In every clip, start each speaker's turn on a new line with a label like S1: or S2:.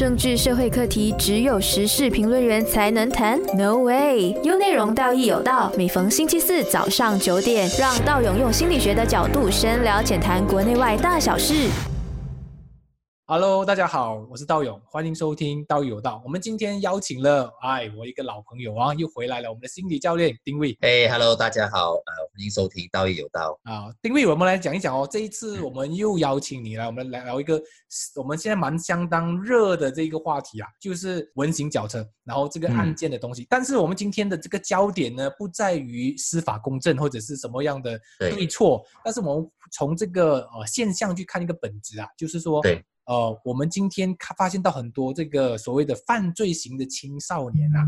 S1: 政治社会课题只有时事评论员才能谈？No way！有内容，道义有道。每逢星期四早上九点，让道勇用心理学的角度深聊浅谈国内外大小事。
S2: Hello，大家好，我是道勇，欢迎收听道义有道。我们今天邀请了哎，我一个老朋友啊，又回来了，我们的心理教练丁卫
S3: 哎、h e l l o 大家好，呃，欢迎收听道义有道。
S2: 啊。丁卫，我们来讲一讲哦，这一次我们又邀请你来，我们来聊一个我们现在蛮相当热的这个话题啊，就是文型脚车，然后这个案件的东西。但是我们今天的这个焦点呢，不在于司法公正或者是什么样的
S3: 对
S2: 对错，但是我们从这个呃现象去看一个本质啊，就是说
S3: 对。
S2: 呃，我们今天看发现到很多这个所谓的犯罪型的青少年啊，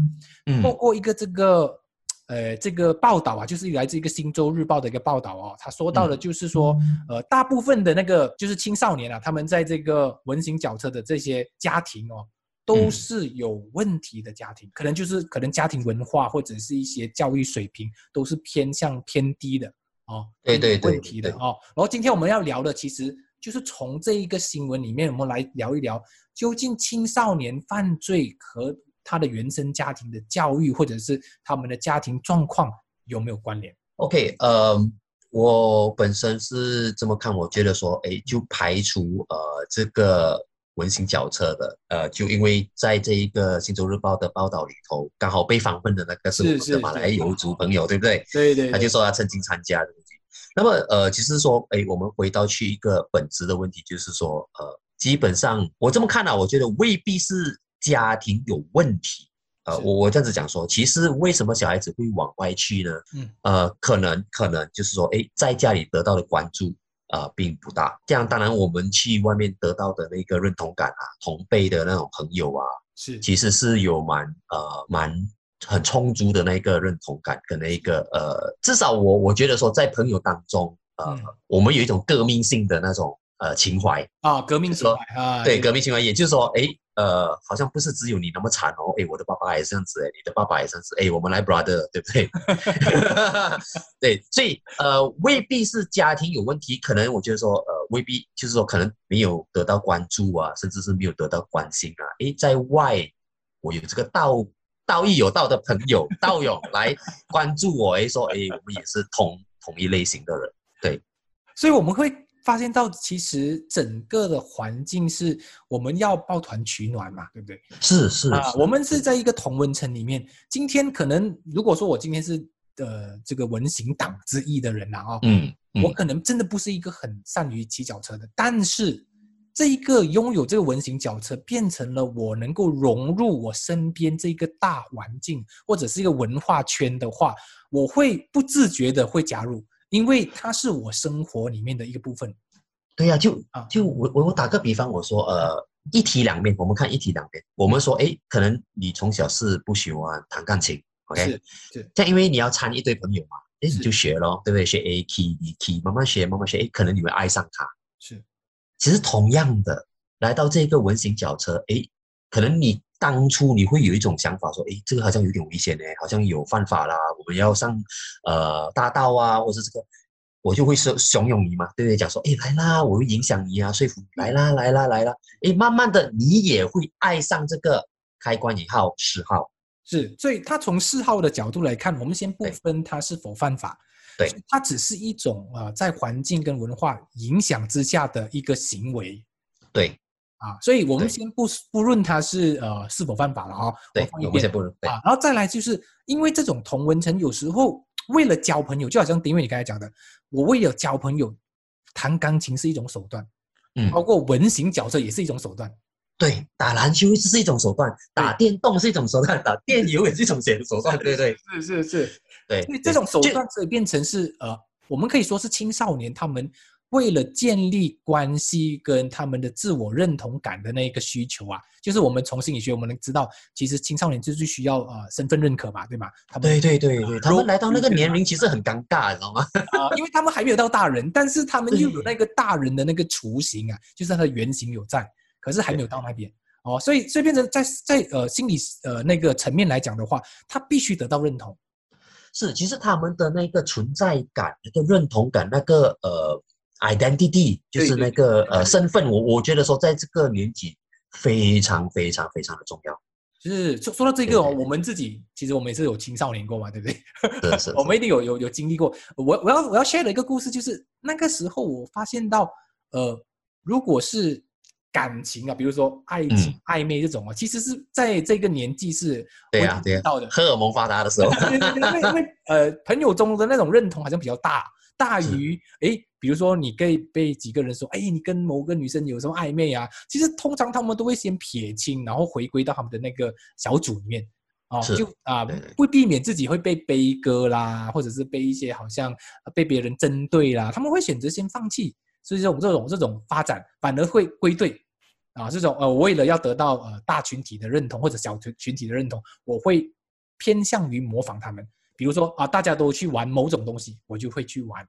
S3: 嗯
S2: 透过一个这个呃这个报道啊，就是来自一个《新洲日报》的一个报道哦，他说到的就是说，呃，大部分的那个就是青少年啊，他们在这个文型脚车的这些家庭哦，都
S3: 嗯
S2: 是有问题的家庭，可能就是可能家庭文化或者是一些教育水平都是偏向偏低的哦，有
S3: 对对对
S2: 问题的哦。然后今天我们要聊的其实。就是从这一个新闻里面，我们来聊一聊，究竟青少年犯罪和他的原生家庭的教育，或者是他们的家庭状况有没有关联
S3: ？OK，呃，我本身是这么看，我觉得说，哎，就排除呃这个文型脚车的，呃，就因为在这一个《新洲日报》的报道里头，刚好被访问的那个是我们的马来游族朋友，对不对？
S2: 对对
S3: 他就说他曾经参加。那么呃，其实说，哎，我们回到去一个本质的问题，就是说，呃，基本上我这么看啊，我觉得未必是家庭有问题。呃，我我这样子讲说，其实为什么小孩子会往外去呢？
S2: 嗯，
S3: 呃，可能可能就是说，哎，在家里得到的关注啊、呃并不大。这样当然我们去外面得到的那个认同感啊，同辈的那种朋友啊，
S2: 是
S3: 其实是有蛮呃蛮很充足的那一个认同感跟那一个呃，至少我我觉得说在朋友当中，呃，
S2: 嗯
S3: 我们有一种革命性的那种呃情怀，
S2: 啊，革命情怀啊，
S3: 对革命情怀，也就是说，哎呃，好像不是只有你那么惨哦，哎，我的爸爸也这样子，哎，你的爸爸也这样子，哎，我们来 brother，对不对？对，所以呃，未必是家庭有问题，可能我觉得说，呃，未必就是说可能没有得到关注啊，甚至是没有得到关心啊，哎，在外我有这个道道义有道的朋友道友来关注我，诶，说，诶，我们也是同同一类型的人，对
S2: 所以我们会发现到，其实整个的环境是我们要抱团取暖嘛，对不对？
S3: 是是
S2: 啊，我们是在一个同温层里面。今天可能如果说我今天是呃这个文行党之一的人啊，哦，
S3: 嗯，嗯
S2: 我可能真的不是一个很善于骑脚车的，但是这一个拥有这个文型脚车，变成了我能够融入我身边这个大环境或者是一个文化圈的话，我会不自觉的会加入，因为它是我生活里面的一个部分
S3: 对呀、就
S2: 啊。
S3: 就我我我打个比方，我说呃一体两面，我们看一体两面，我们说诶，可能你从小是不喜欢弹钢琴，OK，
S2: 是是
S3: 这样因为你要参一堆朋友嘛，诶，你就学咯，对不对？学 A key B key，慢慢学慢慢学，诶，可能你会爱上它。
S2: 是
S3: 其实同样的，来到这个文型脚车，诶，可能你当初你会有一种想法说，诶，这个好像有点危险呢，好像有犯法啦，我们要上呃大道啊，或者这个，我就会说怂恿你嘛，对不对？讲说，诶，来啦，我会影响你啊，说服你，来啦，来啦，来啦，诶，慢慢的你也会爱上这个开关以后嗜好，
S2: 是，所以他从嗜好的角度来看，我们先不分他是否犯法，
S3: 对，
S2: 它只是一种呃在环境跟文化影响之下的一个行为。
S3: 对。
S2: 啊，所以我们先不不论它是呃是否犯法了啊、
S3: 对
S2: 我放，一边
S3: 我们先不对，
S2: 啊，然后再来就是因为这种同文层，有时候为了交朋友，就好像丁伟你刚才讲的，我为了交朋友，弹钢琴是一种手段，
S3: 嗯。
S2: 包括文型角色也是一种手段，
S3: 对，打篮球是一种手段，打电动是一种手段，打电游也是一种手段，对不对？
S2: 是是是，
S3: 对，
S2: 所以这种手段可以变成是呃，我们可以说是青少年他们为了建立关系跟他们的自我认同感的那一个需求啊，就是我们从心理学我们能知道，其实青少年就是需要呃身份认可嘛，对吗？他们
S3: 对对对对，他们来到那个年龄其实很尴尬，你知道吗？
S2: 啊、因为他们还没有到大人，但是他们又有那个大人的那个雏形啊，就是他的原型有在，可是还没有到那边哦，所以所以变成在在呃心理呃那个层面来讲的话，他必须得到认同。
S3: 是，其实他们的那个存在感、那个认同感、那个呃 identity，就是那个呃身份，我我觉得说在这个年纪非常非常非常的重要。
S2: 就是说说到这个我们自己其实我们也是有青少年过嘛，对不对？
S3: 是 是，
S2: 我们一定有有有经历过。我我要我要 share 的一个故事，就是那个时候我发现到，呃，如果是感情啊，比如说爱情、
S3: 嗯
S2: 暧昧这种啊，其实是在这个年纪是会到的。
S3: 荷尔蒙发达的时候，
S2: 对对对，因为因为呃，朋友中的那种认同好像比较大，大于诶，比如说你被被几个人说，哎，你跟某个女生有什么暧昧啊？其实通常他们都会先撇清，然后回归到他们的那个小组里面。
S3: 哦、
S2: 就啊、会避免自己会被悲歌啦，或者是被一些好像呃被别人针对啦，他们会选择先放弃，所以这种这种这种发展反而会归队啊，这种呃，我为了要得到呃大群体的认同或者小群群体的认同，我会偏向于模仿他们。比如说啊，大家都去玩某种东西，我就会去玩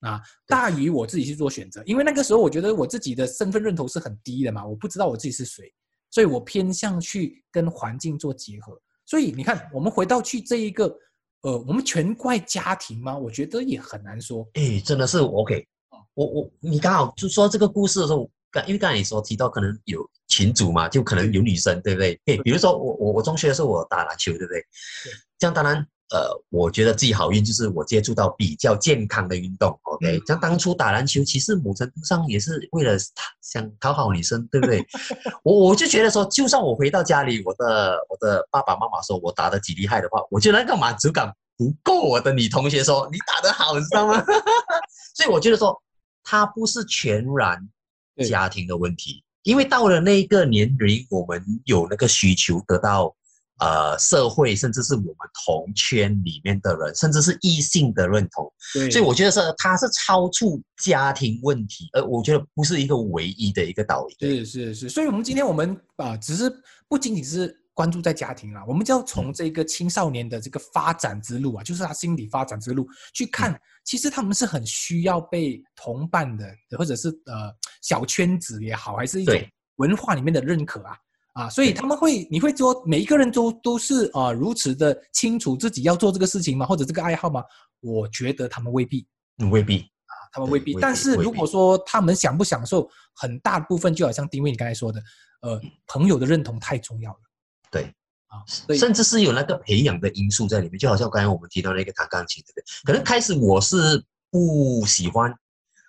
S2: 啊，大于我自己去做选择。因为那个时候我觉得我自己的身份认同是很低的嘛，我不知道我自己是谁，所以我偏向去跟环境做结合。所以你看，我们回到去这一个呃，我们全怪家庭吗？我觉得也很难说。
S3: 哎，真的是 OK。我我你刚好就说这个故事的时候，刚因为刚才你说提到可能有群主嘛，就可能有女生，对不对？对，比如说我我我中学的时候我打篮球，对不对？这样当然呃，我觉得自己好运就是我接触到比较健康的运动，OK？
S2: 嗯
S3: 像当初打篮球，其实某程度上也是为了想讨好女生，对不对？我我就觉得说，就算我回到家里，我的我的爸爸妈妈说我打得几厉害的话，我觉得那个满足感不够我的女同学说你打得好，你知道吗？所以我觉得说，它不是全然
S2: 对
S3: 家庭的问题，因为到了那一个年龄，我们有那个需求得到呃社会甚至是我们同圈里面的人，甚至是异性的认同，
S2: 对。
S3: 所以我觉得是它是超出家庭问题，而我觉得不是一个唯一的一个导因。
S2: 是是是，所以我们今天我们啊、只是不仅仅是关注在家庭啦，我们就要从这个青少年的这个发展之路啊，就是他心理发展之路去看，其实他们是很需要被同伴的，或者是呃小圈子也好，还是一种文化里面的认可啊。啊，所以他们会，你会说每一个人都都是啊、如此的清楚自己要做这个事情吗？或者这个爱好吗？我觉得他们未必。
S3: 嗯未必啊，
S2: 他们未必。但是如果说他们享不享受，很大部分就好像丁威你刚才说的，呃，朋友的认同太重要了
S3: 对，
S2: 啊。
S3: 甚至是有那个培养的因素在里面，就好像刚才我们提到那个弹钢琴，对不对？可能开始我是不喜欢，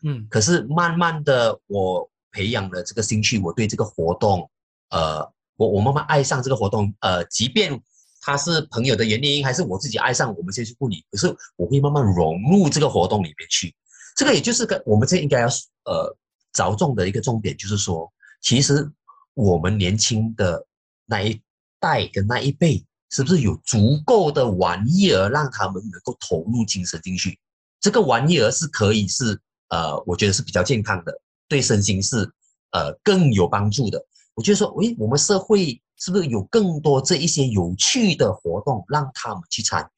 S2: 嗯，
S3: 可是慢慢的我培养了这个兴趣，我对这个活动，呃，我我慢慢爱上这个活动，呃，即便他是朋友的原因，还是我自己爱上，我们先去不理，可是我会慢慢融入这个活动里面去。这个也就是跟我们这应该要呃着重的一个重点，就是说，其实我们年轻的那一代跟那一辈，是不是有足够的玩意儿让他们能够投入精神进去？这个玩意儿是可以是呃，我觉得是比较健康的，对身心是呃更有帮助的。我就说，诶，我们社会是不是有更多这一些有趣的活动让他们去参与？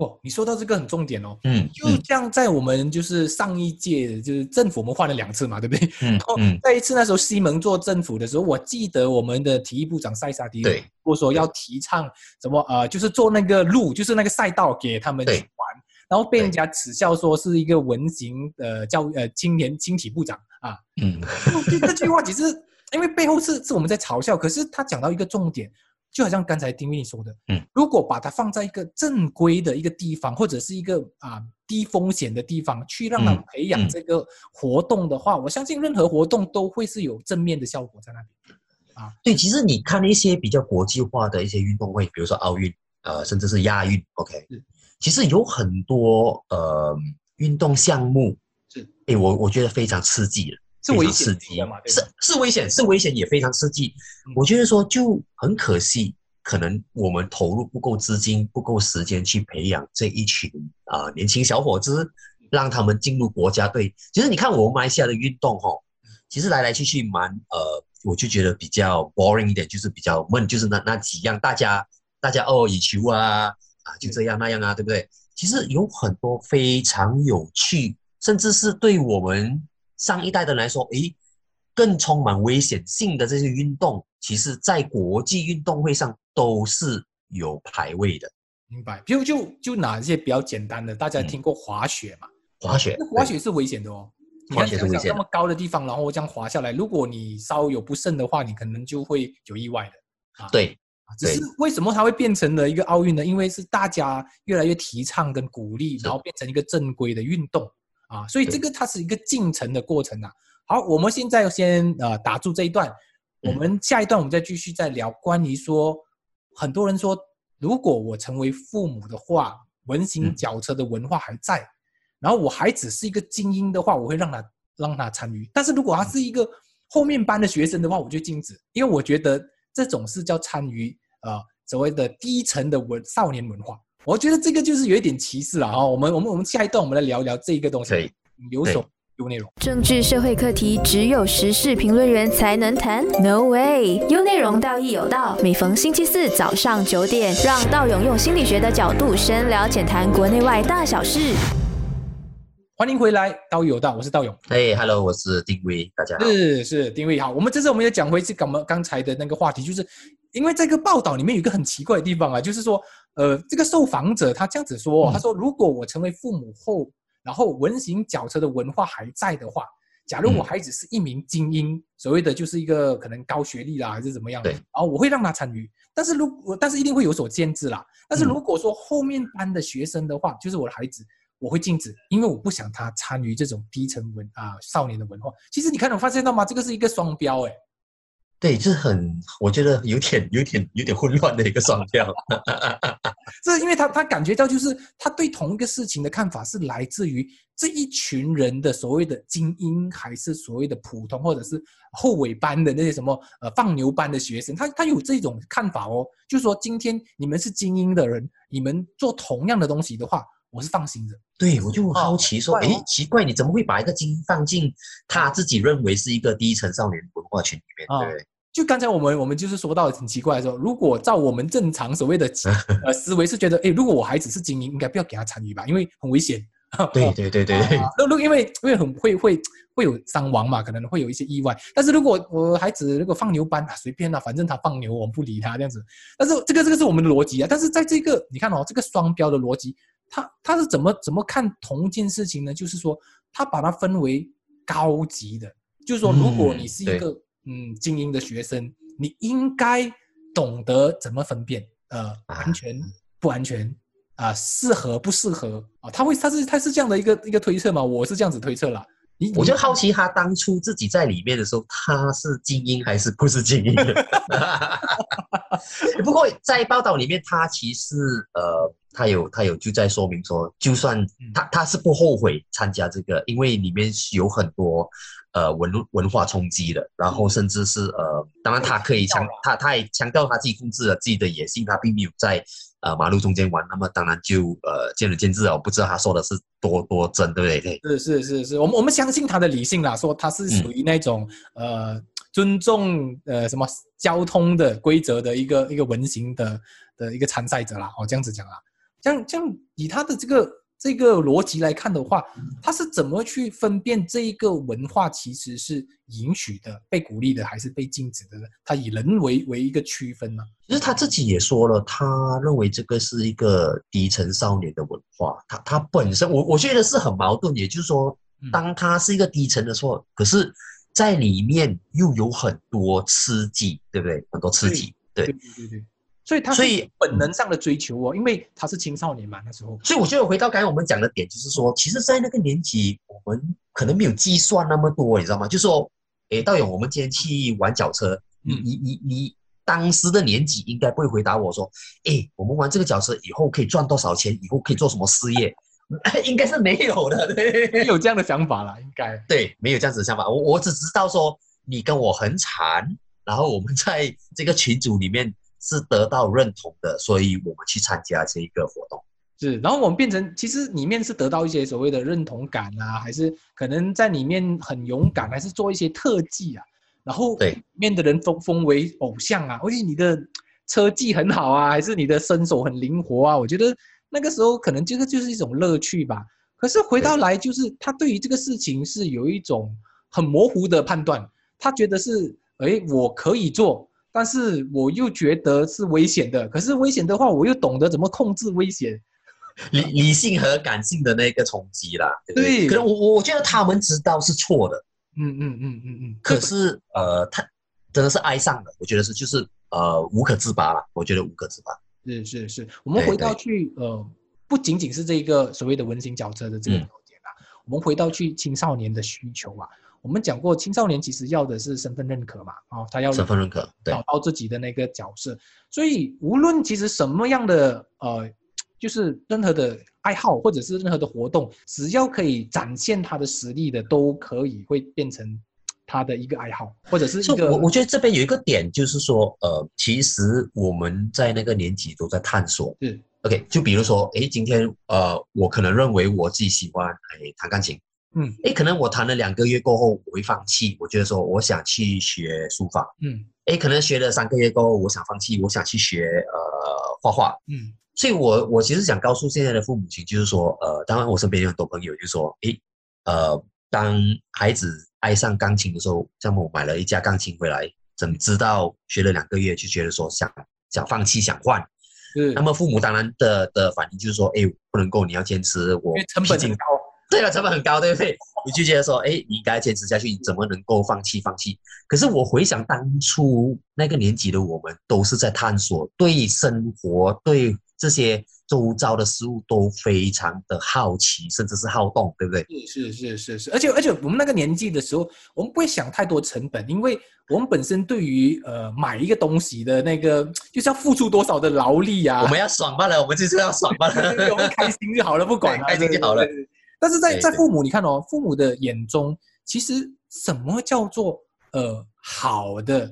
S2: 哦，你说到这个很重点哦。
S3: 嗯
S2: 就像在我们就是上一届，就是政府我们换了两次嘛，对不对？
S3: 嗯
S2: 然后在一次那时候西蒙做政府的时候，我记得我们的体育部长塞萨迪
S3: 对
S2: 或说要提倡什么呃，就是做那个路，就是那个赛道给他们去玩，然后被人家耻笑说是一个文型呃教呃青年青体部长啊。
S3: 嗯，
S2: 这这句话其实因为背后是是我们在嘲笑，可是他讲到一个重点，就好像刚才丁威你说的，
S3: 嗯，
S2: 如果把它放在一个正规的一个地方，或者是一个啊低风险的地方，去让他
S3: 嗯
S2: 培养
S3: 嗯
S2: 这个活动的话，我相信任何活动都会是有正面的效果在那边。
S3: 对，其实你看一些比较国际化的一些运动会，比如说奥运，呃，甚至是亚运，OK，
S2: 是。
S3: 其实有很多呃运动项目，
S2: 是，
S3: 哎，我我觉得非常刺激的，
S2: 是危险性的嘛，对
S3: 是
S2: 吧
S3: 是危险，是危险，也非常刺激。
S2: 嗯
S3: 我觉得说就很可惜，可能我们投入不够资金、不够时间去培养这一群啊、年轻小伙子，让他们进入国家队。其实你看我们马来西亚的运动哦，其实来来去去蛮呃，我就觉得比较 boring 一点，就是比较闷，就是那那几样，大家大家哦以球啊啊就这样那样啊，对不对？其实有很多非常有趣，甚至是对我们上一代的人来说，诶，更充满危险性的这些运动，其实在国际运动会上都是有排位的。
S2: 明白？比如就就拿一些比较简单的，大家
S3: 嗯
S2: 听过滑雪嘛？
S3: 滑雪，
S2: 滑雪是危险的哦。
S3: 滑雪是危险的
S2: 想想那么高的地方，然后这样滑下来，如果你稍有不慎的话，你可能就会有意外的。
S3: 对，
S2: 啊只是为什么它会变成了一个奥运呢？因为是大家越来越提倡跟鼓励，然后变成一个正规的运动啊，所以这个它是一个进程的过程啊。好，我们现在先呃打住这一段，我
S3: 嗯
S2: 们下一段我们再继续再聊关于说，很多人说，如果我成为父母的话，文型
S3: 嗯
S2: 脚车的文化还在，然后我孩子是一个精英的话，我会让他让他参与。但是如果他是一个后面班的学生的话，我就禁止，因为我觉得这种是叫参与呃所谓的低层的文少年文化。我觉得这个就是有一点歧视了哈、我们我们我们下一段我们来聊聊这一个东西。
S3: 可以，
S2: 留守有内容。
S1: 政治社会课题只有时事评论员才能谈？No way！有内容，道义有道。每逢星期四早上九点，让道勇用心理学的角度深聊浅谈国内外大小事。
S2: 欢迎回来，道友道，我是道勇。
S3: 哎，Hello，我是丁威，大家好。
S2: 是是，丁威好。我们这次我们要讲回是刚刚刚才的那个话题，就是因为这个报道里面有一个很奇怪的地方啊，就是说，呃，这个受访者他这样子说他说如果我成为父母后，然后文型脚车的文化还在的话，假如我
S3: 嗯
S2: 孩子是一名精英，所谓的就是一个可能高学历啦，还是怎么样，
S3: 对
S2: 然后我会让他参与，但是如果但是一定会有所限制啦。但是
S3: 嗯
S2: 如果说后面班的学生的话，就是我的孩子。我会禁止，因为我不想他参与这种低层文啊、少年的文化。其实你看，我发现到吗？这个是一个双标，哎，
S3: 对，这很，我觉得有点、有点、有点混乱的一个双标。
S2: 这是因为他他感觉到就是他对同一个事情的看法是来自于这一群人的所谓的精英，还是所谓的普通，或者是后尾班的那些什么呃放牛班的学生，他他有这种看法哦，就是说今天你们是精英的人，你们做同样的东西的话，我是放心的。
S3: 对，我就好奇说，哎、
S2: 哦
S3: 奇怪，你怎么会把一个精英放进他自己认为是一个低层少年文化群里面，
S2: 啊
S3: 对？
S2: 就刚才我们我们就是说到很奇怪的时候，如果照我们正常所谓的 呃思维是觉得，哎，如果我孩子是精英，应该不要给他参与吧，因为很危险。
S3: 对对对对
S2: 那如果因为因为很会会会有伤亡嘛，可能会有一些意外。但是如果我孩子如果放牛班啊，随便啦、反正他放牛，我们不理他这样子。但是这个这个是我们的逻辑啊。但是在这个你看哦，这个双标的逻辑，他他是怎么怎么看同一件事情呢？就是说，他把它分为高级的，就是说，如果
S3: 嗯
S2: 你是一个嗯精英的学生，你应该懂得怎么分辨呃安全不安全。啊，适合不适合啊？他会，他是他是这样的一个一个推测嘛？我是这样子推测啦。你
S3: 我就好
S2: 奇，
S3: 奇他当初自己在里面的时候，他是精英还是不是精英？不过在报道里面，他其实呃，他有他有就在说明说，就算他他是不后悔参加这个，因为里面是有很多呃文文化冲击的，然后甚至是呃，当然他可以强他他也强调他自己控制了自己的野性，他并没有在呃马路中间玩，那么当然就呃见仁见智了，我不知道他说的是多多真，对不对？对。
S2: 是是是是，我们我们相信他的理性啦，说他是属于那种、呃尊重呃什么交通的规则的一个一个文型的的一个参赛者啦，哦这样子讲啦，这样这样以他的这个这个逻辑来看的话，他是怎么去分辨这一个文化其实是允许的、被鼓励的，还是被禁止的呢？他以人为为一个区分呢？
S3: 其实他自己也说了，他认为这个是一个低层少年的文化。他他本身，我我觉得是很矛盾，也就是说
S2: 嗯，
S3: 当他是一个低层的时候，可是在里面又有很多刺激，对不对？很多刺激，对。
S2: 对对对对，所以他
S3: 所以
S2: 本能上的追求哦，因为他是青少年嘛，那时候。
S3: 所以我觉得回到刚才我们讲的点，就是说，其实，在那个年纪，我们可能没有计算那么多，你知道吗？就说，诶，道勇，我们今天去玩脚车，你
S2: 嗯
S3: 你你你当时的年纪应该不会回答我说，诶，我们玩这个脚车以后可以赚多少钱，以后可以做什么事业，应该是没有的，对
S2: 有这样的想法啦，应该。
S3: 对，没有这样子的想法。我我只知道说，你跟我很惨，然后我们在这个群组里面是得到认同的，所以我们去参加这一个活动。
S2: 是，然后我们变成其实里面是得到一些所谓的认同感啊，还是可能在里面很勇敢，还是做一些特技啊，然后
S3: 对
S2: 里面的人封封为偶像啊，而且你的车技很好啊，还是你的身手很灵活啊，我觉得那个时候可能这个就是一种乐趣吧。可是回到来，就是他对于这个事情是有一种很模糊的判断，他觉得是，哎，我可以做，但是我又觉得是危险的。可是危险的话，我又懂得怎么控制危险。
S3: 理理性和感性的那个冲击啦，对不
S2: 对
S3: 可能我我我觉得他们知道是错的，
S2: 嗯嗯嗯嗯嗯，
S3: 可是呃，他真的是爱上了，我觉得是就是呃无可自拔了，我觉得无可自拔。
S2: 是是是，我们回到
S3: 对
S2: 去呃，不仅仅是这个所谓的温馨脚车的这个
S3: 嗯
S2: 条件啊，我们回到去青少年的需求啊，我们讲过青少年其实要的是身份认可嘛，啊、他要
S3: 身份认可，对
S2: 找到自己的那个角色，所以无论其实什么样的呃，就是任何的爱好或者是任何的活动，只要可以展现他的实力的，都可以会变成他的一个爱好，或者是一个
S3: 我我觉得这边有一个点，就是说，呃，其实我们在那个年纪都在探索。
S2: 是
S3: OK，就比如说，诶，今天呃，我可能认为我自己喜欢诶弹钢琴，
S2: 嗯。
S3: 哎，可能我谈了两个月过后，我会放弃，我觉得说我想去学书法，
S2: 嗯。
S3: 哎，可能学了三个月过后，我想放弃，我想去学呃画画。
S2: 嗯。
S3: 所以我我其实想告诉现在的父母亲，就是说，呃，当然我身边有很多朋友就说，哎，呃，当孩子爱上钢琴的时候，像我买了一架钢琴回来，怎么知道学了两个月就觉得说想想放弃想换，
S2: 嗯
S3: 那么父母当然的的反应就是说，哎，不能够，你要坚持，我
S2: 因为成本很高。
S3: 对了，成本很高，对不对？你就觉得说，哎，你应该坚持下去，你怎么能够放弃？放弃？可是我回想当初那个年纪的我们，都是在探索，对生活、对这些周遭的事物都非常的好奇，甚至是好动，对不对？
S2: 是是是是是，而且而且我们那个年纪的时候，我们不会想太多成本，因为我们本身对于呃买一个东西的那个就是要付出多少的劳力啊、
S3: 我们要爽罢了，我们就是要爽罢了。
S2: 我们开心就好了，不管了，
S3: 开心就好了。
S2: 对对对但是在在父母，你看哦，父母的眼中，其实什么叫做呃好的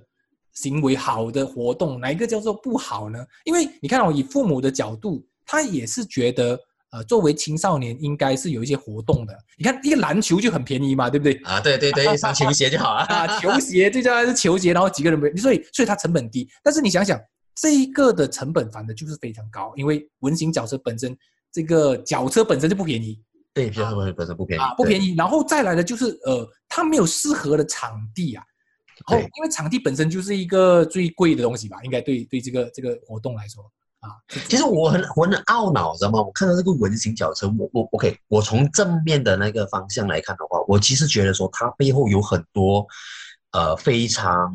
S2: 行为、好的活动，哪一个叫做不好呢？因为你看哦，以父母的角度，他也是觉得。呃，作为青少年，应该是有一些活动的。你看，一个篮球就很便宜嘛，对不对？
S3: 啊，对对对，一双球鞋就好了。
S2: 啊，球鞋最重要是球鞋，然后几个人没，所以所以它成本低。但是你想想，这一个的成本反的就是非常高，因为文型脚车本身这个脚车本身就不便宜
S3: 对，比较本身不便宜
S2: 啊，不便
S3: 宜。
S2: 然后再来的就是呃，它没有适合的场地啊。然后因为场地本身就是一个最贵的东西吧，应该对对这个这个活动来说啊。
S3: 其实我很我很懊恼，知道吗？我看到这个文型脚车，我我 OK，我从正面的那个方向来看的话，我其实觉得说它背后有很多呃非常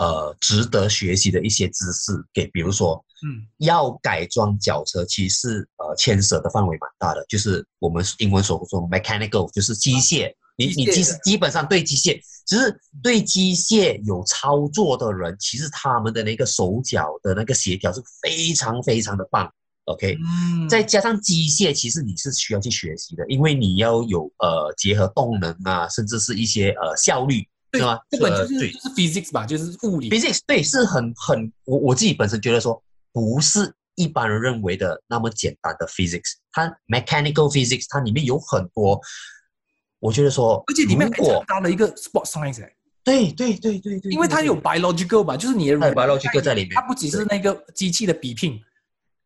S3: 呃值得学习的一些知识。给比如说，
S2: 嗯，
S3: 要改装脚车，其实呃牵涉的范围蛮大的，就是我们英文所说 mechanical，就是机械。你你其实基本上对机械，只是对机械有操作的人，其实他们的那个手脚的那个协调是非常非常的棒。OK，
S2: 嗯
S3: 再加上机械，其实你是需要去学习的，因为你要有呃结合动能啊，甚至是一些呃效率，
S2: 对
S3: 是吗？
S2: 这本就是就是 physics 吧，就是物理。
S3: physics 对是很很我我自己本身觉得说不是一般人认为的那么简单的 physics，它 mechanical physics 它里面有很多，我觉得说，
S2: 而且里面还
S3: 如果
S2: 掺杂了一个 sport science，、欸、
S3: 对对对对对，
S2: 因为它有 biological 吧，就是你的
S3: biological 在里面
S2: 它不只是那个机器的比拼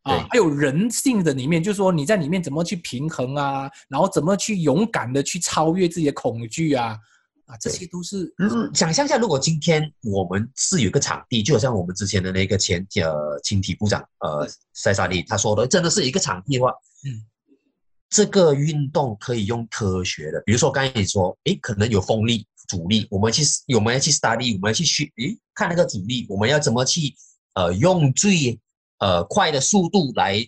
S2: 啊
S3: 对，
S2: 还有人性的里面，就是说你在里面怎么去平衡啊，然后怎么去勇敢的去超越自己的恐惧啊，啊，这些都是
S3: 嗯，想象一下，如果今天我们是有一个场地，就好像我们之前的那个前呃青体部长呃塞萨利他说的，真的是一个场地的话，
S2: 嗯，
S3: 这个运动可以用科学的，比如说刚才你说，诶，可能有风力、阻力，我们去我们要去 study，我们要去学，诶，看那个阻力，我们要怎么去呃用最呃快的速度来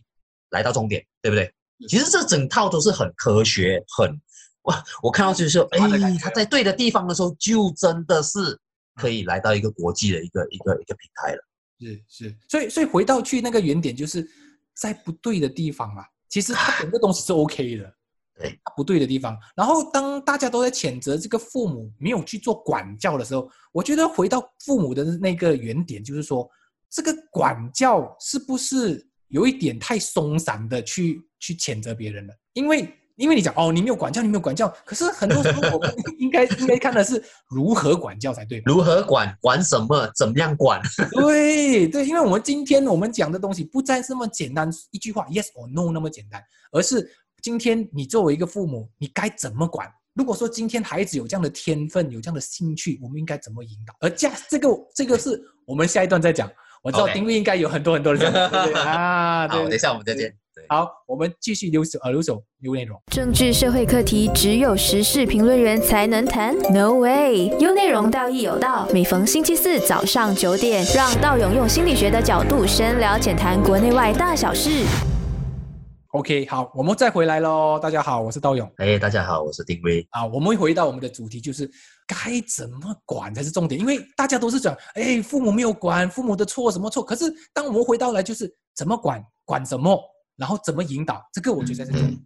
S3: 来到终点，对不对？其实这整套都是很科学，很哇，我看到就是说，哎
S2: 他
S3: 在对的地方的时候，就真的是可以来到一个国际的一个一个一个平台了。
S2: 是是，所以所以回到去那个原点，就是在不对的地方啊，其实它整个东西是 OK 的，
S3: 对，
S2: 它不对的地方。然后当大家都在谴责这个父母没有去做管教的时候，我觉得回到父母的那个原点，就是说这个管教是不是有一点太松散的去去谴责别人了？因为因为你讲哦，你没有管教，你没有管教，可是很多时候我们应该应该看的是如何管教才对？
S3: 如何管？管什么？怎么样管？
S2: 对对，因为我们今天我们讲的东西不再是那么简单一句话 yes or no 那么简单，而是今天你作为一个父母，你该怎么管？如果说今天孩子有这样的天分，有这样的兴趣，我们应该怎么引导？而这这个这个是我们下一段再讲。我知道丁律应该有很多很多的想法对不对啊，对
S3: 好，等一下我们再见。对。
S2: 好，我们继续留守呃留守留内容。
S1: 政治社会课题只有时事评论员才能谈？No way！有内容道义有道，每逢星期四早上九点，让道勇用心理学的角度深聊浅谈国内外大小事。
S2: OK，好，我们再回来喽。大家好，我是道勇
S3: 哎，大家好，我是丁威。
S2: 啊。我们回到我们的主题，就是该怎么管才是重点，因为大家都是讲，哎，父母没有管，父母的错什么错？可是当我们回到来，就是怎么管，管什么，然后怎么引导，这个我觉得才是重点。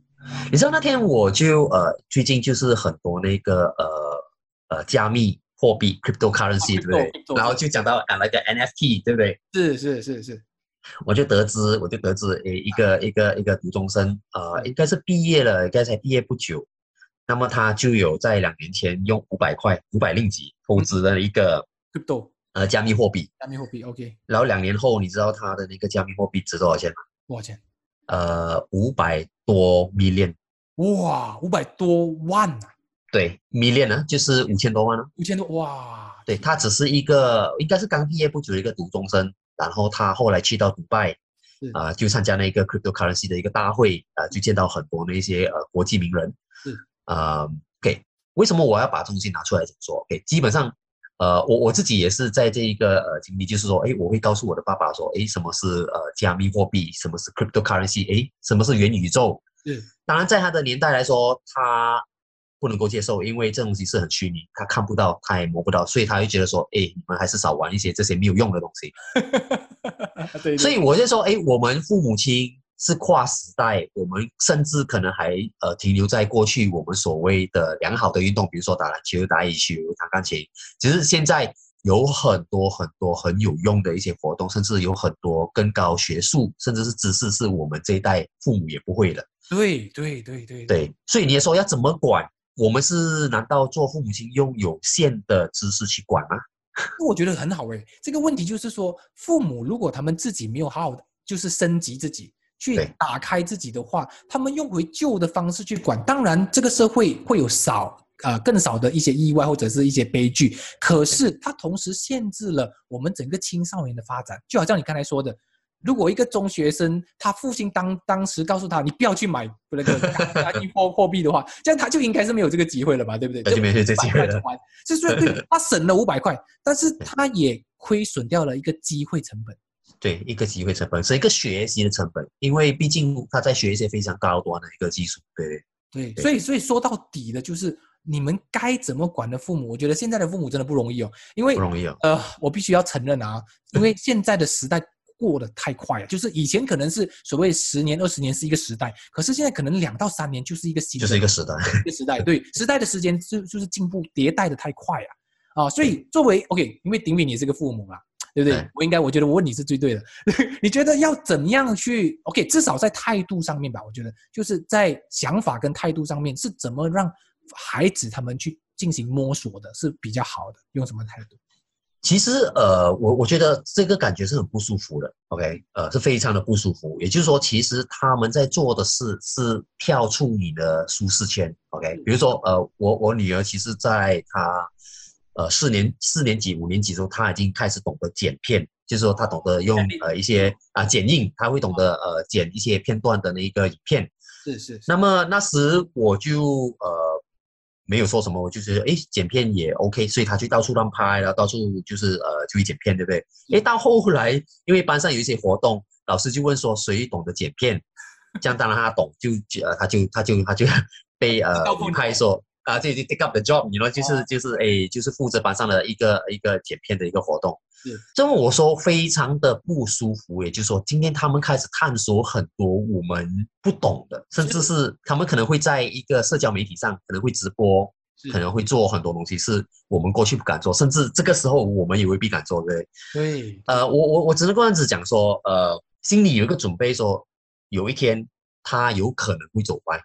S3: 你知道那天我就呃，最近就是很多那个呃呃加密货币 cryptocurrency，、对不对？然后就讲到啊那个 NFT，对不对？
S2: 是是是是，
S3: 我就得知，我就得知，诶，一个一个一个读中生，呃，
S2: 嗯
S3: 应该是毕业了，应该才毕业不久，那么他就有在两年前用五百块、五百令吉投资了一个
S2: crypto
S3: 呃加密货币，
S2: 加密货币，OK，
S3: 然后两年后，你知道他的那个加密货币值多少钱吗？
S2: 多少钱？
S3: 呃，五百多 million，
S2: 哇，五百多万啊，
S3: 对，million 呢就是五千多万了。
S2: 五千多，哇，
S3: 对他只是一个应该是刚毕业不久的一个读中生，然后他后来去到迪拜
S2: 是，
S3: 啊、就参加那个 cryptocurrency 的一个大会，啊、就见到很多那些呃国际名人。
S2: 是
S3: 啊、OK，为什么我要把东西拿出来讲说？OK，基本上，呃，我我自己也是在这一个呃经历，就是说，哎，我会告诉我的爸爸说，哎，什么是呃加密货币，什么是 cryptocurrency，哎，什么是元宇宙？
S2: 是
S3: 当然，在他的年代来说，他不能够接受，因为这东西是很虚拟，他看不到，他也摸不到，所以他会觉得说，哎，你们还是少玩一些这些没有用的东西。
S2: 对，
S3: 所以我就说，哎，我们父母亲是跨时代，我们甚至可能还呃停留在过去我们所谓的良好的运动，比如说打篮球、打羽球、弹钢琴。其实现在有很多很多很有用的一些活动，甚至有很多更高学术，甚至是知识，是我们这一代父母也不会的。
S2: 对对对对
S3: 对，所以你也说要怎么管？我们是难道做父母亲用有限的知识去管吗？
S2: 我觉得很好诶。这个问题就是说，父母如果他们自己没有好好的，就是升级自己，去打开自己的话，他们用回旧的方式去管，当然这个社会会有少呃更少的一些意外或者是一些悲剧，可是它同时限制了我们整个青少年的发展，就好像你刚才说的。如果一个中学生，他父亲当当时告诉他，你不要去买那个加密货货币的话，这样他就应该是没有这个机会了吧，对不对？
S3: 那就没有这机会了
S2: 500块就。是 他省了五百块，但是他也亏损掉了一个机会成本。
S3: 对，一个机会成本是一个学习的成本，因为毕竟他在学一些非常高端的一个技术，对对
S2: 对，
S3: 对
S2: 所以所以说到底的就是你们该怎么管的父母，我觉得现在的父母真的不容易哦，因为
S3: 不容易哦。
S2: 呃，我必须要承认啊，因为现在的时代过得太快了，就是以前可能是所谓十年、二十年是一个时代，可是现在可能两到三年就是一个新的
S3: 就是一个时代，
S2: 一个时代，对时代的时间就就是进步迭代的太快啊啊！所以作为 OK，因为顶敏你也是个父母啦，对不对？
S3: 对
S2: 我应该我觉得我问你是最对的。你觉得要怎么样去 OK？至少在态度上面吧，我觉得就是在想法跟态度上面是怎么让孩子他们去进行摸索的是比较好的，用什么态度？
S3: 其实呃，我我觉得这个感觉是很不舒服的，OK，呃，是非常的不舒服。也就是说，其实他们在做的事是跳出你的舒适圈，OK。比如说，呃，我我女儿其实在她呃四年四年级五年级的时候，他已经开始懂得剪片，就是说他懂得用呃一些啊、剪映，他会懂得呃剪一些片段的那一个影片。
S2: 是是是，
S3: 那么那时我就呃没有说什么，我就觉得诶剪片也 OK，所以他就到处乱拍，然后到处就是呃就会剪片，对不对？哎，到后来因为班上有一些活动，老师就问说谁懂得剪片，这样当然他懂，就呃他就他就他就 被呃
S2: 高分
S3: 派说。啊，这就 take up the job，你 know 就是
S2: 哦
S3: 就是诶，就是负责班上的一个一个剪片的一个活动。
S2: 是，
S3: 这么我说非常的不舒服，也就是说，今天他们开始探索很多我们不懂的，甚至是他们可能会在一个社交媒体上可能会直播，可能会做很多东西是我们过去不敢做，甚至这个时候我们也未必敢做，对不对？
S2: 对，
S3: 呃，我我我只能这样子讲说，呃，心里有一个准备说，有一天他有可能会走歪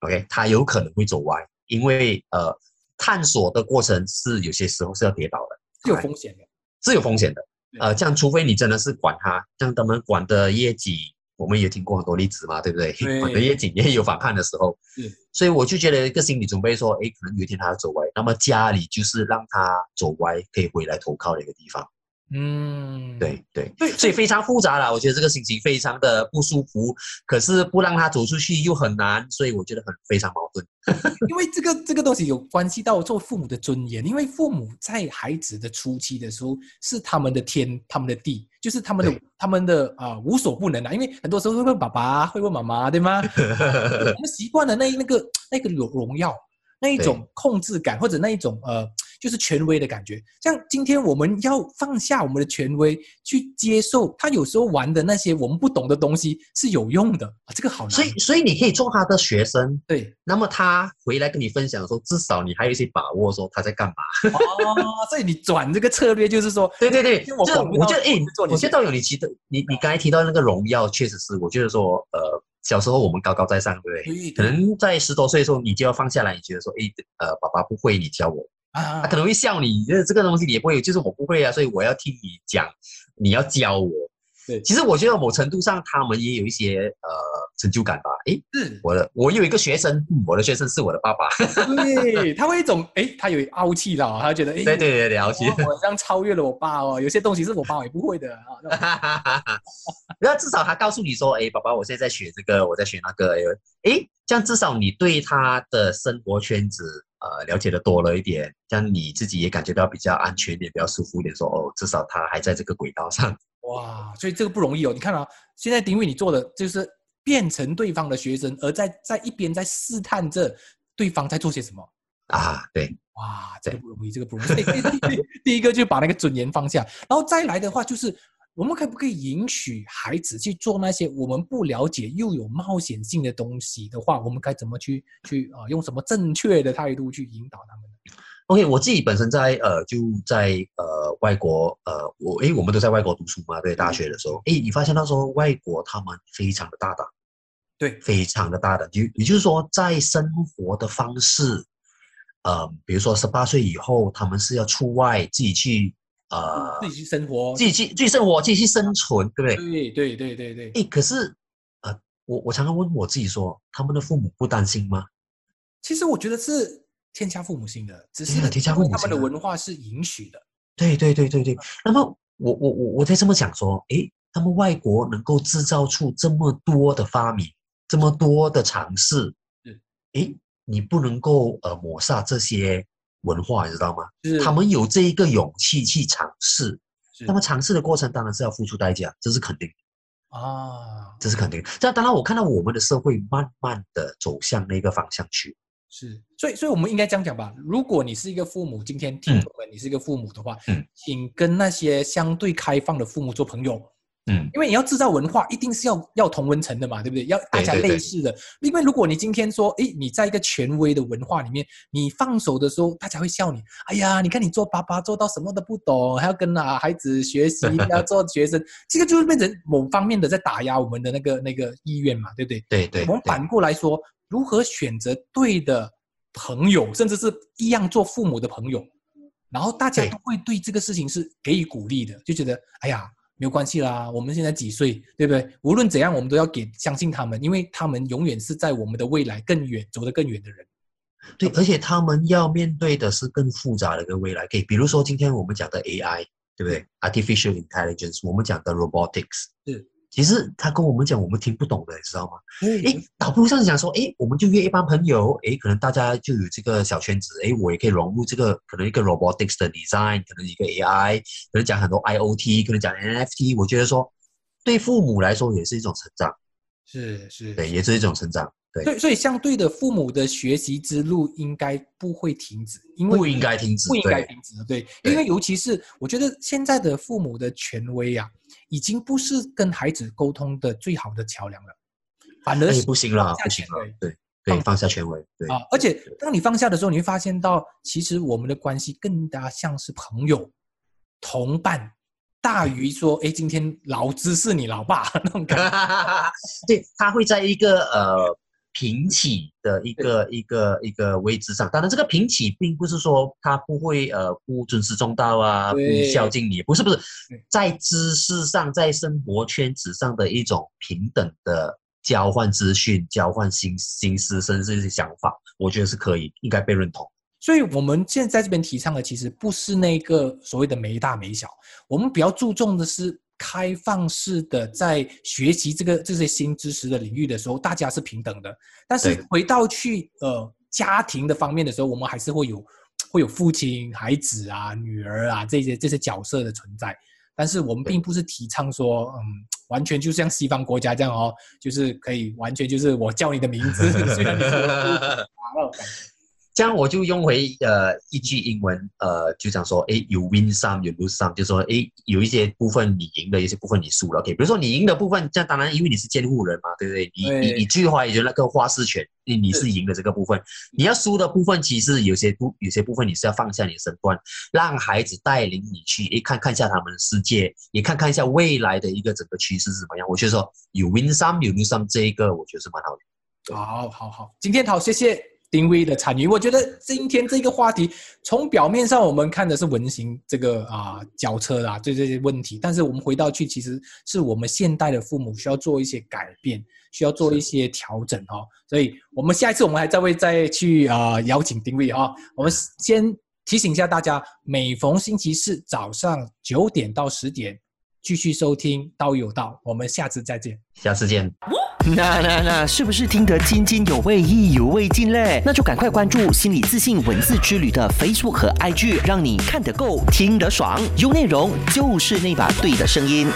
S3: ，OK，他有可能会走歪，因为呃，探索的过程是有些时候是要跌倒的，
S2: 是有风险的。
S3: 是有风险的。呃，这样除非你真的是管他，像他们管的业绩，我们也听过很多例子嘛，对不对？
S2: 对
S3: 管的业绩也有反叛的时候
S2: 是，
S3: 所以我就觉得一个心理准备说，哎，可能有一天他要走歪，那么家里就是让他走歪可以回来投靠的一个地方。
S2: 嗯，
S3: 对对，
S2: 对，
S3: 所以非常复杂了。我觉得这个心情非常的不舒服，可是不让他走出去又很难，所以我觉得很非常矛盾。
S2: 因为这个这个东西有关系到做父母的尊严，因为父母在孩子的初期的时候是他们的天，他们的地，就是他们的他们的啊、无所不能啊。因为很多时候会问爸爸，会问妈妈，对吗？我们习惯了那那个那个荣荣耀，那一种控制感，或者那一种呃，就是权威的感觉。像今天我们要放下我们的权威，去接受他有时候玩的那些我们不懂的东西是有用的啊，这个好难。
S3: 所以所以你可以做他的学生，
S2: 对
S3: 那么他回来跟你分享的时候，至少你还有一些把握，说他在干嘛。
S2: 哦，所以你转这个策略就是说，
S3: 对对对，就我觉得，哎
S2: 我去做，你
S3: 我觉得道友你提的，你你刚才提到那个荣耀，确实是，我觉得说，呃，小时候我们高高在上，对不对？
S2: 对
S3: 可能在十多岁的时候，你就要放下来，你觉得说，哎，呃，爸爸不会，你教我，
S2: 啊
S3: 他可能会笑你，觉得这个东西你也不会，就是我不会啊，所以我要听你讲，你要教我。
S2: 对
S3: 其实我觉得某程度上他们也有一些呃成就感吧。诶，
S2: 是，
S3: 我的我有一个学生，嗯我的学生是我的爸爸。
S2: 对，他会一种哎，他有傲气的、哦，他觉得哎，
S3: 对对对，了解。
S2: 我我这样超越了我爸哦，有些东西是我爸也不会的啊。那
S3: 至少他告诉你说，哎，爸爸，我现在在学这个，我在学那个，哎，这样至少你对他的生活圈子呃了解的多了一点，这样你自己也感觉到比较安全一点，比较舒服一点，说哦，至少他还在这个轨道上。
S2: 哇，所以这个不容易哦。你看啊，现在丁伟你做的就是变成对方的学生，而在在一边在试探着对方在做些什么。
S3: 啊，对，
S2: 哇，这个不容易，这个不容易。第一个就把那个准言放下，然后再来的话就是，我们可不可以允许孩子去做那些我们不了解又有冒险性的东西的话，我们该怎么去去啊、用什么正确的态度去引导他们呢
S3: ？OK，我自己本身在呃就在呃外国呃我诶我们都在外国读书嘛，对，大学的时候，诶你发现那时候外国他们非常的大胆，
S2: 对，
S3: 非常的大胆，就也就是说在生活的方式，呃，比如说十八岁以后，他们是要出外自己去呃
S2: 自己去生活，
S3: 自己去自己生活，自己去生存，对不对？
S2: 对对对对对，
S3: 诶，可是呃我我常常问我自己说，他们的父母不担心吗？
S2: 其实我觉得是天下父母心的，只是
S3: 天下父母
S2: 心他们的文化是允许的。
S3: 对对对对对。那么我我我我在这么讲说，诶，他们外国能够制造出这么多的发明，这么多的尝试
S2: 是，
S3: 诶，你不能够呃抹杀这些文化，你知道吗？他们有这一个勇气去尝试，那么尝试的过程当然是要付出代价，这是肯定的，
S2: 啊，
S3: 这是肯定的。这当然，我看到我们的社会慢慢的走向那个方向去。
S2: 是，所以，所以我们应该这样讲吧。如果你是一个父母，今天听众们，你是一个父母的话，
S3: 嗯。
S2: 请跟那些相对开放的父母做朋友，
S3: 嗯，
S2: 因为你要制造文化，一定是要要同温层的嘛，对不对？要大家类似的。因为如果你今天说，诶，你在一个权威的文化里面，你放手的时候，大家会笑你。哎呀，你看你做爸爸做到什么都不懂，还要跟啊孩子学习，还要做学生，这个就是变成某方面的在打压我们的那个那个意愿嘛，对不对？
S3: 对对对
S2: 我们反过来说，如何选择对的朋友，甚至是一样做父母的朋友，然后大家都会对这个事情是给予鼓励的，就觉得哎呀没有关系啦，我们现在几岁，对不对？无论怎样，我们都要给相信他们，因为他们永远是在我们的未来更远、走得更远的人。
S3: 对，而且他们要面对的是更复杂的一个未来。可以，比如说今天我们讲的 AI，对不对？Artificial Intelligence，我们讲的 Robotics，
S2: 是，
S3: 其实他跟我们讲我们听不懂的，你知道吗？
S2: 诶
S3: 诶，倒不如这样讲说，诶，我们就约一帮朋友，诶，可能大家就有这个小圈子，诶，我也可以融入这个可能一个 robotics 的 design，可能一个 AI，可能讲很多 IoT，可能讲 NFT，我觉得说对父母来说也是一种成长，
S2: 是是，
S3: 对，也是一种成长，对，
S2: 所以所以相对的，父母的学习之路应该不会停止，因为
S3: 不应该停止，
S2: 不应该停止的，对，
S3: 对。
S2: 因为尤其是我觉得现在的父母的权威啊，已经不是跟孩子沟通的最好的桥梁了，反而
S3: 哎，
S2: 是
S3: 不行了，不行了，对对，
S2: 放
S3: 放下权威，对，
S2: 啊，而且当你放下的时候，你会发现到，其实我们的关系更加像是朋友、同伴，大于说，哎，今天老子是你老爸那种感觉。
S3: 对，他会在一个呃平起的一个一个一个位置上。当然，这个平起并不是说他不会呃不尊师重道啊，不孝敬你，不是不是，在知识上，在生活圈子上的一种平等的交换资讯、交换心心思，甚至是想法，我觉得是可以，应该被认同。
S2: 所以我们现在在这边提倡的，其实不是那个所谓的没大没小，我们比较注重的是开放式的，在学习这个这些新知识的领域的时候，大家是平等的。但是回到去呃家庭的方面的时候，我们还是会有会有父亲、孩子啊、女儿啊这些这些角色的存在。但是我们并不是提倡说，嗯，完全就像西方国家这样哦，就是可以完全就是我叫你的名字，虽然你是我的。
S3: 这样我就用回呃一句英文，呃，就讲说，诶，有 win some，有 lose some，就说，诶，有一些部分你赢了，有一些部分你输了。OK，比如说你赢的部分，这样当然因为你是监护人嘛，对不对？你你
S2: 对
S3: 你最怀疑就那个话事权，你你是赢的这个部分。你要输的部分，其实有些部有些部分你是要放下你的身段，让孩子带领你去，诶，看看一下他们的世界，也看看一下未来的一个整个趋势是怎么样。我觉得说有 win some，有 lose some，这一个我觉得是蛮好的。
S2: 好好好，今天好，谢谢丁威的参与。我觉得今天这个话题，从表面上我们看的是文型这个啊脚车啊这这些问题，但是我们回到去，其实是我们现代的父母需要做一些改变，需要做一些调整哦。所以我们下一次我们还再会再去啊邀请丁威啊。我们先提醒一下大家，每逢星期四早上九点到十点继续收听《道有道》，我们下次再见。
S3: 下次见。
S4: 那那那，是不是听得津津有味、意犹未尽嘞？那就赶快关注心理自信文字之旅的 Facebook 和 IG，让你看得够、听得爽，有内容就是那把对的声音。